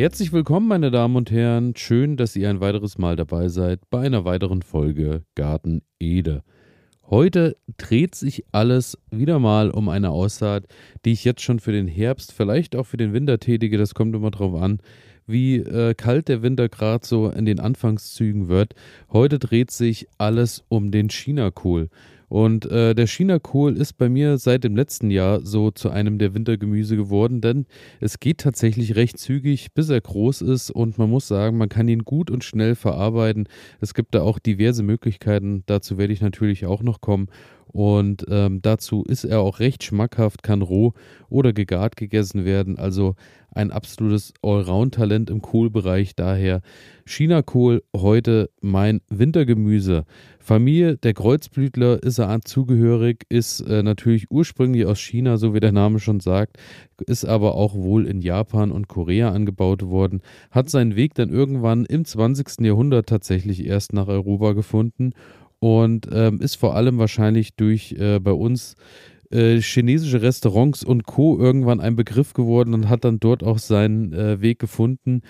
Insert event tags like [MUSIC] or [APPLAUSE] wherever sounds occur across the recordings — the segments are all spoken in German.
Herzlich willkommen, meine Damen und Herren. Schön, dass ihr ein weiteres Mal dabei seid bei einer weiteren Folge Garten Ede. Heute dreht sich alles wieder mal um eine Aussaat, die ich jetzt schon für den Herbst, vielleicht auch für den Winter tätige. Das kommt immer drauf an, wie äh, kalt der Winter gerade so in den Anfangszügen wird. Heute dreht sich alles um den Chinakohl. Und äh, der Chinakohl ist bei mir seit dem letzten Jahr so zu einem der Wintergemüse geworden, denn es geht tatsächlich recht zügig, bis er groß ist und man muss sagen, man kann ihn gut und schnell verarbeiten. Es gibt da auch diverse Möglichkeiten, dazu werde ich natürlich auch noch kommen. Und ähm, dazu ist er auch recht schmackhaft, kann roh oder gegart gegessen werden. Also ein absolutes Allround-Talent im Kohlbereich. Daher Chinakohl heute mein Wintergemüse. Familie der Kreuzblütler ist er zugehörig, ist äh, natürlich ursprünglich aus China, so wie der Name schon sagt, ist aber auch wohl in Japan und Korea angebaut worden, hat seinen Weg dann irgendwann im 20. Jahrhundert tatsächlich erst nach Europa gefunden und ähm, ist vor allem wahrscheinlich durch äh, bei uns äh, chinesische Restaurants und Co. irgendwann ein Begriff geworden und hat dann dort auch seinen äh, Weg gefunden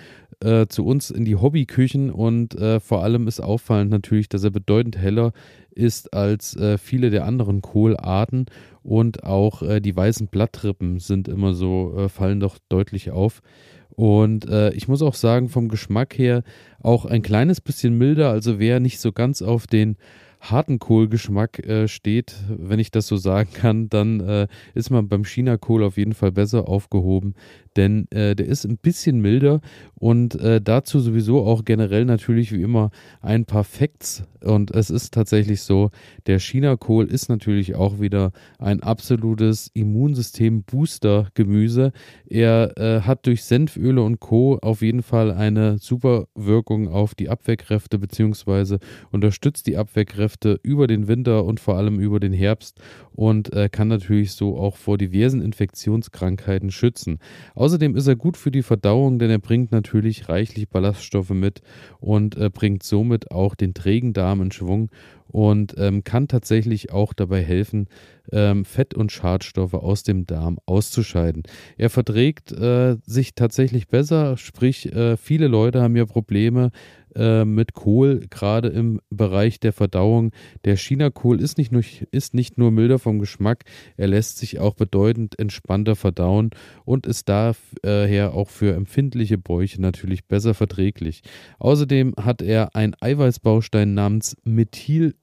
äh, zu uns in die Hobbyküchen und äh, vor allem ist auffallend natürlich, dass er bedeutend heller ist als äh, viele der anderen Kohlarten und auch die weißen Blattrippen sind immer so, fallen doch deutlich auf. Und äh, ich muss auch sagen, vom Geschmack her auch ein kleines bisschen milder. Also wer nicht so ganz auf den harten Kohlgeschmack äh, steht, wenn ich das so sagen kann, dann äh, ist man beim China-Kohl auf jeden Fall besser aufgehoben denn äh, der ist ein bisschen milder und äh, dazu sowieso auch generell natürlich wie immer ein paar Facts und es ist tatsächlich so, der Chinakohl ist natürlich auch wieder ein absolutes Immunsystem-Booster-Gemüse. Er äh, hat durch Senföle und Co. auf jeden Fall eine super Wirkung auf die Abwehrkräfte beziehungsweise unterstützt die Abwehrkräfte über den Winter und vor allem über den Herbst und äh, kann natürlich so auch vor diversen Infektionskrankheiten schützen. Außerdem ist er gut für die Verdauung, denn er bringt natürlich reichlich Ballaststoffe mit und äh, bringt somit auch den trägen Darm in Schwung und ähm, kann tatsächlich auch dabei helfen, ähm, Fett- und Schadstoffe aus dem Darm auszuscheiden. Er verträgt äh, sich tatsächlich besser, sprich äh, viele Leute haben ja Probleme äh, mit Kohl, gerade im Bereich der Verdauung. Der Chinakohl ist nicht, nur, ist nicht nur milder vom Geschmack, er lässt sich auch bedeutend entspannter verdauen und ist daher auch für empfindliche Bäuche natürlich besser verträglich. Außerdem hat er einen Eiweißbaustein namens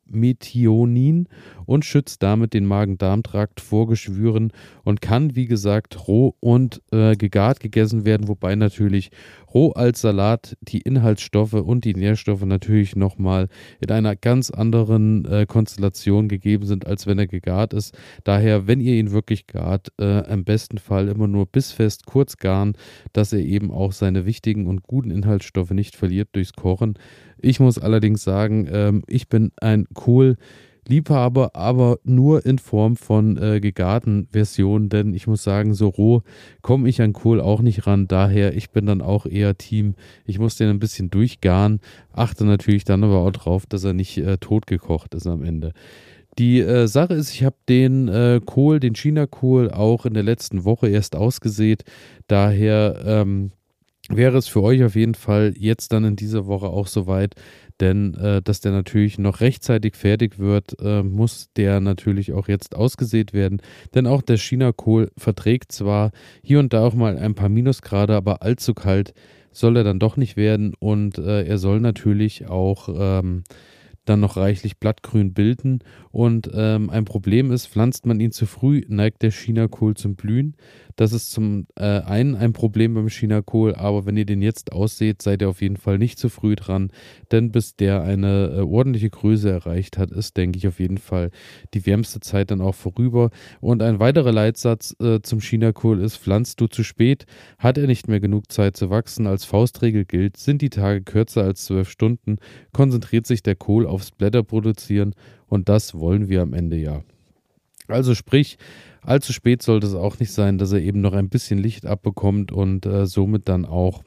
Methylmethionin und schützt damit den Magen-Darm-Trakt vor Geschwüren und kann, wie gesagt, roh und äh, gegart gegessen werden, wobei natürlich roh als Salat die Inhaltsstoffe und die Nährstoffe natürlich nochmal in einer ganz anderen äh, Konstellation gegeben sind, als wenn er gegart ist. Daher, wenn ihr ihn wirklich gart, äh, im besten Fall immer nur bissfest kurz garen, dass er eben auch seine wichtigen und guten Inhaltsstoffe nicht verliert durchs Kochen. Ich muss allerdings sagen, ähm, ich bin ein Kohl. Liebhaber, aber nur in Form von äh, gegarten Versionen, denn ich muss sagen, so roh komme ich an Kohl auch nicht ran. Daher, ich bin dann auch eher Team. Ich muss den ein bisschen durchgaren, achte natürlich dann aber auch drauf, dass er nicht äh, totgekocht ist am Ende. Die äh, Sache ist, ich habe den äh, Kohl, den China-Kohl, auch in der letzten Woche erst ausgesät. Daher ähm, wäre es für euch auf jeden Fall jetzt dann in dieser Woche auch soweit, denn äh, dass der natürlich noch rechtzeitig fertig wird, äh, muss der natürlich auch jetzt ausgesät werden. Denn auch der China-Kohl verträgt zwar hier und da auch mal ein paar Minusgrade, aber allzu kalt soll er dann doch nicht werden und äh, er soll natürlich auch ähm, dann noch reichlich Blattgrün bilden. Und ähm, ein Problem ist, pflanzt man ihn zu früh, neigt der Chinakohl zum Blühen. Das ist zum äh, einen ein Problem beim Chinakohl, aber wenn ihr den jetzt ausseht, seid ihr auf jeden Fall nicht zu früh dran, denn bis der eine äh, ordentliche Größe erreicht hat, ist, denke ich, auf jeden Fall die wärmste Zeit dann auch vorüber. Und ein weiterer Leitsatz äh, zum Chinakohl ist, pflanzt du zu spät, hat er nicht mehr genug Zeit zu wachsen. Als Faustregel gilt, sind die Tage kürzer als zwölf Stunden, konzentriert sich der Kohl aufs Blätterproduzieren und das wollen wir am Ende ja. Also sprich, allzu spät sollte es auch nicht sein, dass er eben noch ein bisschen Licht abbekommt und äh, somit dann auch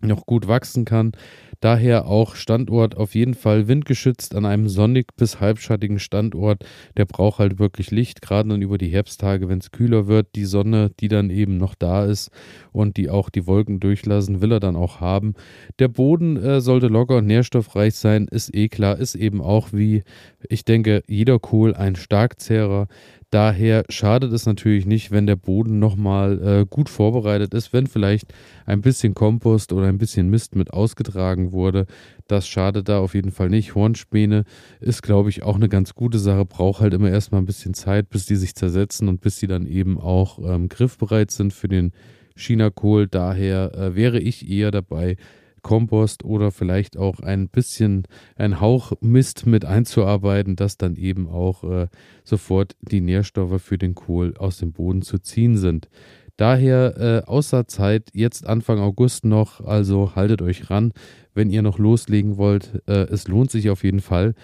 noch gut wachsen kann. Daher auch Standort auf jeden Fall windgeschützt an einem sonnig bis halbschattigen Standort. Der braucht halt wirklich Licht, gerade dann über die Herbsttage, wenn es kühler wird. Die Sonne, die dann eben noch da ist und die auch die Wolken durchlassen, will er dann auch haben. Der Boden äh, sollte locker und nährstoffreich sein, ist eh klar, ist eben auch wie, ich denke, jeder Kohl ein Starkzehrer. Daher schadet es natürlich nicht, wenn der Boden nochmal äh, gut vorbereitet ist, wenn vielleicht ein bisschen Kompost oder ein bisschen Mist mit ausgetragen wurde. Das schadet da auf jeden Fall nicht. Hornspäne ist, glaube ich, auch eine ganz gute Sache. Braucht halt immer erstmal ein bisschen Zeit, bis die sich zersetzen und bis sie dann eben auch ähm, griffbereit sind für den Chinakohl. Daher äh, wäre ich eher dabei, Kompost oder vielleicht auch ein bisschen ein Hauch Mist mit einzuarbeiten, dass dann eben auch äh, sofort die Nährstoffe für den Kohl aus dem Boden zu ziehen sind. Daher äh, Außerzeit jetzt Anfang August noch, also haltet euch ran, wenn ihr noch loslegen wollt. Äh, es lohnt sich auf jeden Fall.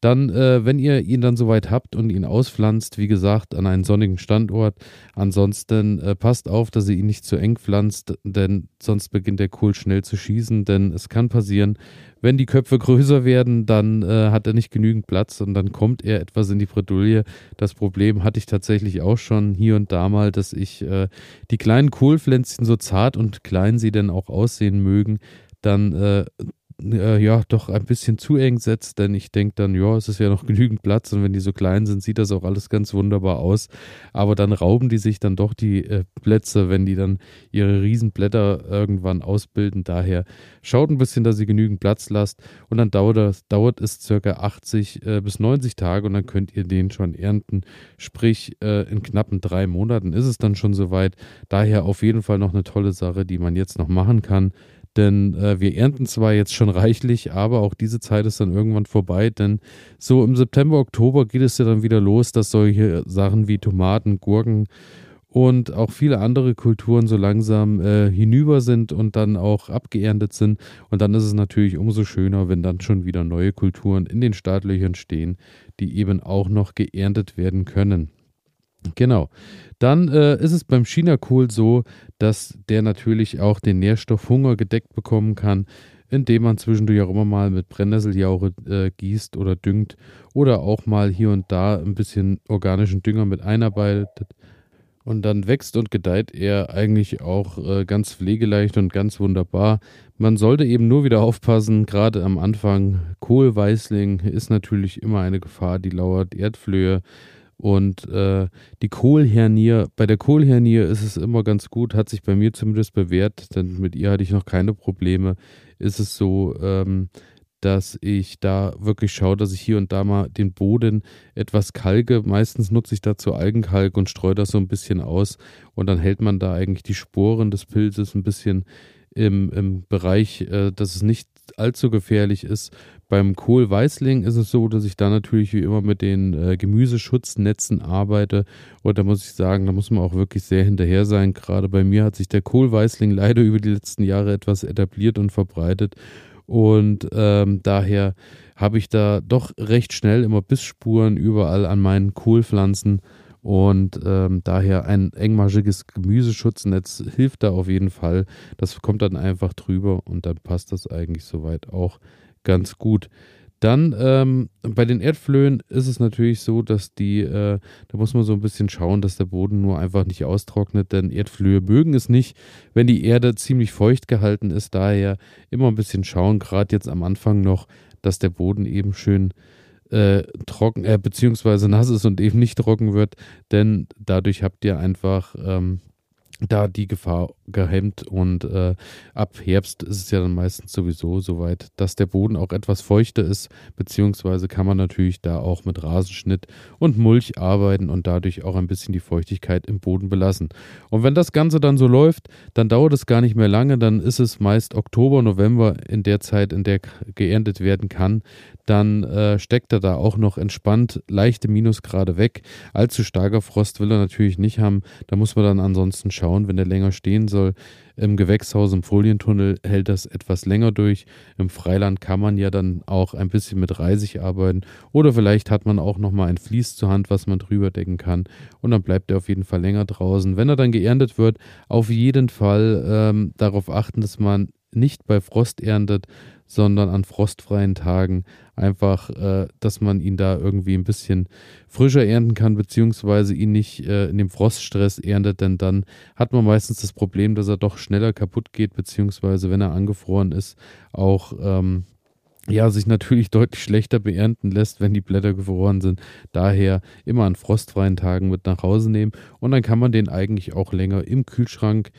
Dann, äh, wenn ihr ihn dann soweit habt und ihn auspflanzt, wie gesagt, an einen sonnigen Standort. Ansonsten äh, passt auf, dass ihr ihn nicht zu eng pflanzt, denn sonst beginnt der Kohl schnell zu schießen. Denn es kann passieren, wenn die Köpfe größer werden, dann äh, hat er nicht genügend Platz und dann kommt er etwas in die Bredouille. Das Problem hatte ich tatsächlich auch schon hier und da mal, dass ich äh, die kleinen Kohlpflänzchen, so zart und klein sie denn auch aussehen mögen, dann äh, äh, ja doch ein bisschen zu eng setzt, denn ich denke dann, ja, es ist ja noch genügend Platz und wenn die so klein sind, sieht das auch alles ganz wunderbar aus. Aber dann rauben die sich dann doch die äh, Plätze, wenn die dann ihre Riesenblätter irgendwann ausbilden. Daher schaut ein bisschen, dass ihr genügend Platz lasst und dann dauert, dauert es circa 80 äh, bis 90 Tage und dann könnt ihr den schon ernten. Sprich, äh, in knappen drei Monaten ist es dann schon soweit. Daher auf jeden Fall noch eine tolle Sache, die man jetzt noch machen kann. Denn äh, wir ernten zwar jetzt schon reichlich, aber auch diese Zeit ist dann irgendwann vorbei. Denn so im September, Oktober geht es ja dann wieder los, dass solche Sachen wie Tomaten, Gurken und auch viele andere Kulturen so langsam äh, hinüber sind und dann auch abgeerntet sind. Und dann ist es natürlich umso schöner, wenn dann schon wieder neue Kulturen in den Startlöchern stehen, die eben auch noch geerntet werden können. Genau. Dann äh, ist es beim Chinakohl so, dass der natürlich auch den Nährstoffhunger gedeckt bekommen kann, indem man zwischendurch auch immer mal mit Brennnesseljauche äh, gießt oder düngt oder auch mal hier und da ein bisschen organischen Dünger mit einarbeitet. Und dann wächst und gedeiht er eigentlich auch äh, ganz pflegeleicht und ganz wunderbar. Man sollte eben nur wieder aufpassen, gerade am Anfang. Kohlweißling ist natürlich immer eine Gefahr, die lauert. Erdflöhe und äh, die Kohlhernie, bei der Kohlhernie ist es immer ganz gut, hat sich bei mir zumindest bewährt, denn mit ihr hatte ich noch keine Probleme. Ist es so, ähm, dass ich da wirklich schaue, dass ich hier und da mal den Boden etwas kalke. Meistens nutze ich dazu Algenkalk und streue das so ein bisschen aus und dann hält man da eigentlich die Sporen des Pilzes ein bisschen im, im Bereich, äh, dass es nicht allzu gefährlich ist. Beim Kohlweißling ist es so, dass ich da natürlich wie immer mit den äh, Gemüseschutznetzen arbeite. Und da muss ich sagen, da muss man auch wirklich sehr hinterher sein. Gerade bei mir hat sich der Kohlweißling leider über die letzten Jahre etwas etabliert und verbreitet. Und ähm, daher habe ich da doch recht schnell immer Bissspuren überall an meinen Kohlpflanzen. Und ähm, daher ein engmaschiges Gemüseschutznetz hilft da auf jeden Fall. Das kommt dann einfach drüber und dann passt das eigentlich soweit auch ganz gut. Dann ähm, bei den Erdflöhen ist es natürlich so, dass die, äh, da muss man so ein bisschen schauen, dass der Boden nur einfach nicht austrocknet, denn Erdflöhe mögen es nicht, wenn die Erde ziemlich feucht gehalten ist. Daher immer ein bisschen schauen, gerade jetzt am Anfang noch, dass der Boden eben schön äh, trocken, äh, beziehungsweise nass ist und eben nicht trocken wird, denn dadurch habt ihr einfach ähm, da die Gefahr gehemmt und äh, ab Herbst ist es ja dann meistens sowieso soweit, dass der Boden auch etwas feuchter ist, beziehungsweise kann man natürlich da auch mit Rasenschnitt und Mulch arbeiten und dadurch auch ein bisschen die Feuchtigkeit im Boden belassen. Und wenn das Ganze dann so läuft, dann dauert es gar nicht mehr lange, dann ist es meist Oktober, November in der Zeit, in der geerntet werden kann, dann äh, steckt er da auch noch entspannt leichte Minusgrade weg. Allzu starker Frost will er natürlich nicht haben. Da muss man dann ansonsten schauen, wenn der länger stehen soll. Im Gewächshaus, im Folientunnel hält das etwas länger durch. Im Freiland kann man ja dann auch ein bisschen mit Reisig arbeiten. Oder vielleicht hat man auch nochmal ein Vlies zur Hand, was man drüber decken kann. Und dann bleibt er auf jeden Fall länger draußen. Wenn er dann geerntet wird, auf jeden Fall ähm, darauf achten, dass man nicht bei Frost erntet, sondern an frostfreien Tagen einfach, äh, dass man ihn da irgendwie ein bisschen frischer ernten kann, beziehungsweise ihn nicht äh, in dem Froststress erntet, denn dann hat man meistens das Problem, dass er doch schneller kaputt geht, beziehungsweise wenn er angefroren ist, auch ähm, ja, sich natürlich [LAUGHS] deutlich schlechter beernten lässt, wenn die Blätter gefroren sind. Daher immer an frostfreien Tagen mit nach Hause nehmen und dann kann man den eigentlich auch länger im Kühlschrank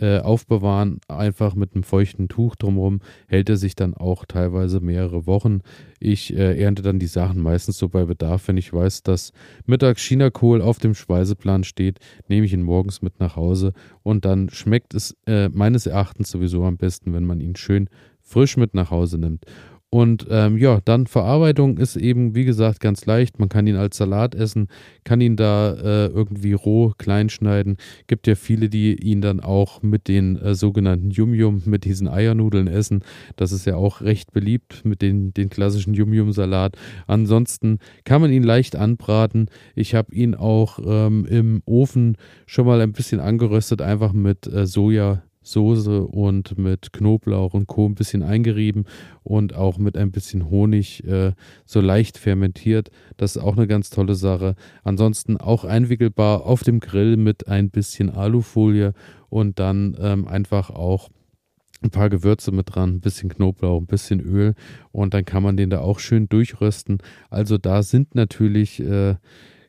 äh, aufbewahren, einfach mit einem feuchten Tuch drumherum, hält er sich dann auch teilweise mehrere Wochen. Ich äh, ernte dann die Sachen meistens so bei Bedarf, wenn ich weiß, dass mittags Chinakohl auf dem Speiseplan steht, nehme ich ihn morgens mit nach Hause und dann schmeckt es äh, meines Erachtens sowieso am besten, wenn man ihn schön frisch mit nach Hause nimmt. Und ähm, ja, dann Verarbeitung ist eben, wie gesagt, ganz leicht. Man kann ihn als Salat essen, kann ihn da äh, irgendwie roh klein schneiden. Gibt ja viele, die ihn dann auch mit den äh, sogenannten Yum-Yum, mit diesen Eiernudeln essen. Das ist ja auch recht beliebt mit den, den klassischen Yum-Yum-Salat. Ansonsten kann man ihn leicht anbraten. Ich habe ihn auch ähm, im Ofen schon mal ein bisschen angeröstet, einfach mit äh, Soja. Soße und mit Knoblauch und Co. ein bisschen eingerieben und auch mit ein bisschen Honig äh, so leicht fermentiert. Das ist auch eine ganz tolle Sache. Ansonsten auch einwickelbar auf dem Grill mit ein bisschen Alufolie und dann ähm, einfach auch ein paar Gewürze mit dran, ein bisschen Knoblauch, ein bisschen Öl und dann kann man den da auch schön durchrösten. Also da sind natürlich äh,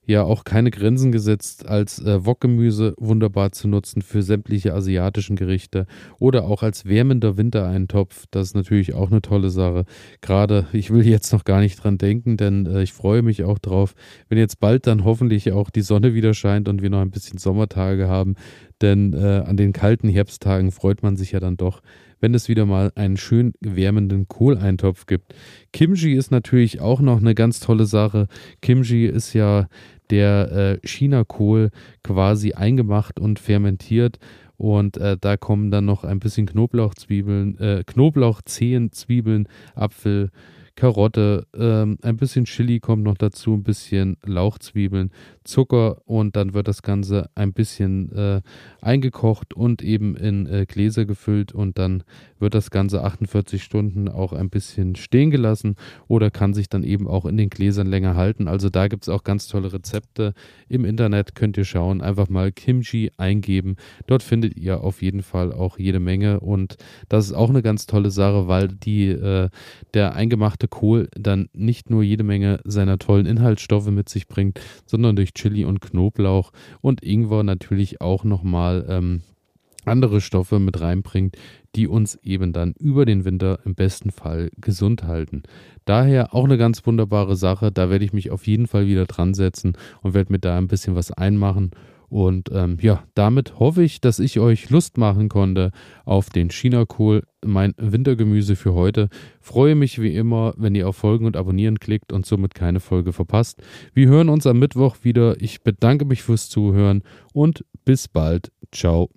ja auch keine Grenzen gesetzt, als äh, Wokgemüse wunderbar zu nutzen für sämtliche asiatischen Gerichte oder auch als wärmender Wintereintopf. Das ist natürlich auch eine tolle Sache. Gerade, ich will jetzt noch gar nicht dran denken, denn äh, ich freue mich auch drauf, wenn jetzt bald dann hoffentlich auch die Sonne wieder scheint und wir noch ein bisschen Sommertage haben. Denn äh, an den kalten Herbsttagen freut man sich ja dann doch, wenn es wieder mal einen schön wärmenden Kohleintopf gibt. Kimchi ist natürlich auch noch eine ganz tolle Sache. Kimchi ist ja der äh, China-Kohl quasi eingemacht und fermentiert. Und äh, da kommen dann noch ein bisschen Knoblauchzwiebeln, äh, Knoblauchzehen, Zwiebeln, Apfel, Karotte, ähm, ein bisschen Chili kommt noch dazu, ein bisschen Lauchzwiebeln, Zucker und dann wird das Ganze ein bisschen äh, eingekocht und eben in äh, Gläser gefüllt und dann wird das Ganze 48 Stunden auch ein bisschen stehen gelassen oder kann sich dann eben auch in den Gläsern länger halten. Also da gibt es auch ganz tolle Rezepte. Im Internet könnt ihr schauen, einfach mal Kimchi eingeben. Dort findet ihr auf jeden Fall auch jede Menge und das ist auch eine ganz tolle Sache, weil die, äh, der eingemachte gemachte Kohl dann nicht nur jede Menge seiner tollen Inhaltsstoffe mit sich bringt, sondern durch Chili und Knoblauch und Ingwer natürlich auch nochmal ähm, andere Stoffe mit reinbringt, die uns eben dann über den Winter im besten Fall gesund halten. Daher auch eine ganz wunderbare Sache. Da werde ich mich auf jeden Fall wieder dran setzen und werde mir da ein bisschen was einmachen und ähm, ja, damit hoffe ich, dass ich euch Lust machen konnte auf den Chinakohl, mein Wintergemüse für heute. Freue mich wie immer, wenn ihr auf Folgen und Abonnieren klickt und somit keine Folge verpasst. Wir hören uns am Mittwoch wieder. Ich bedanke mich fürs Zuhören und bis bald. Ciao.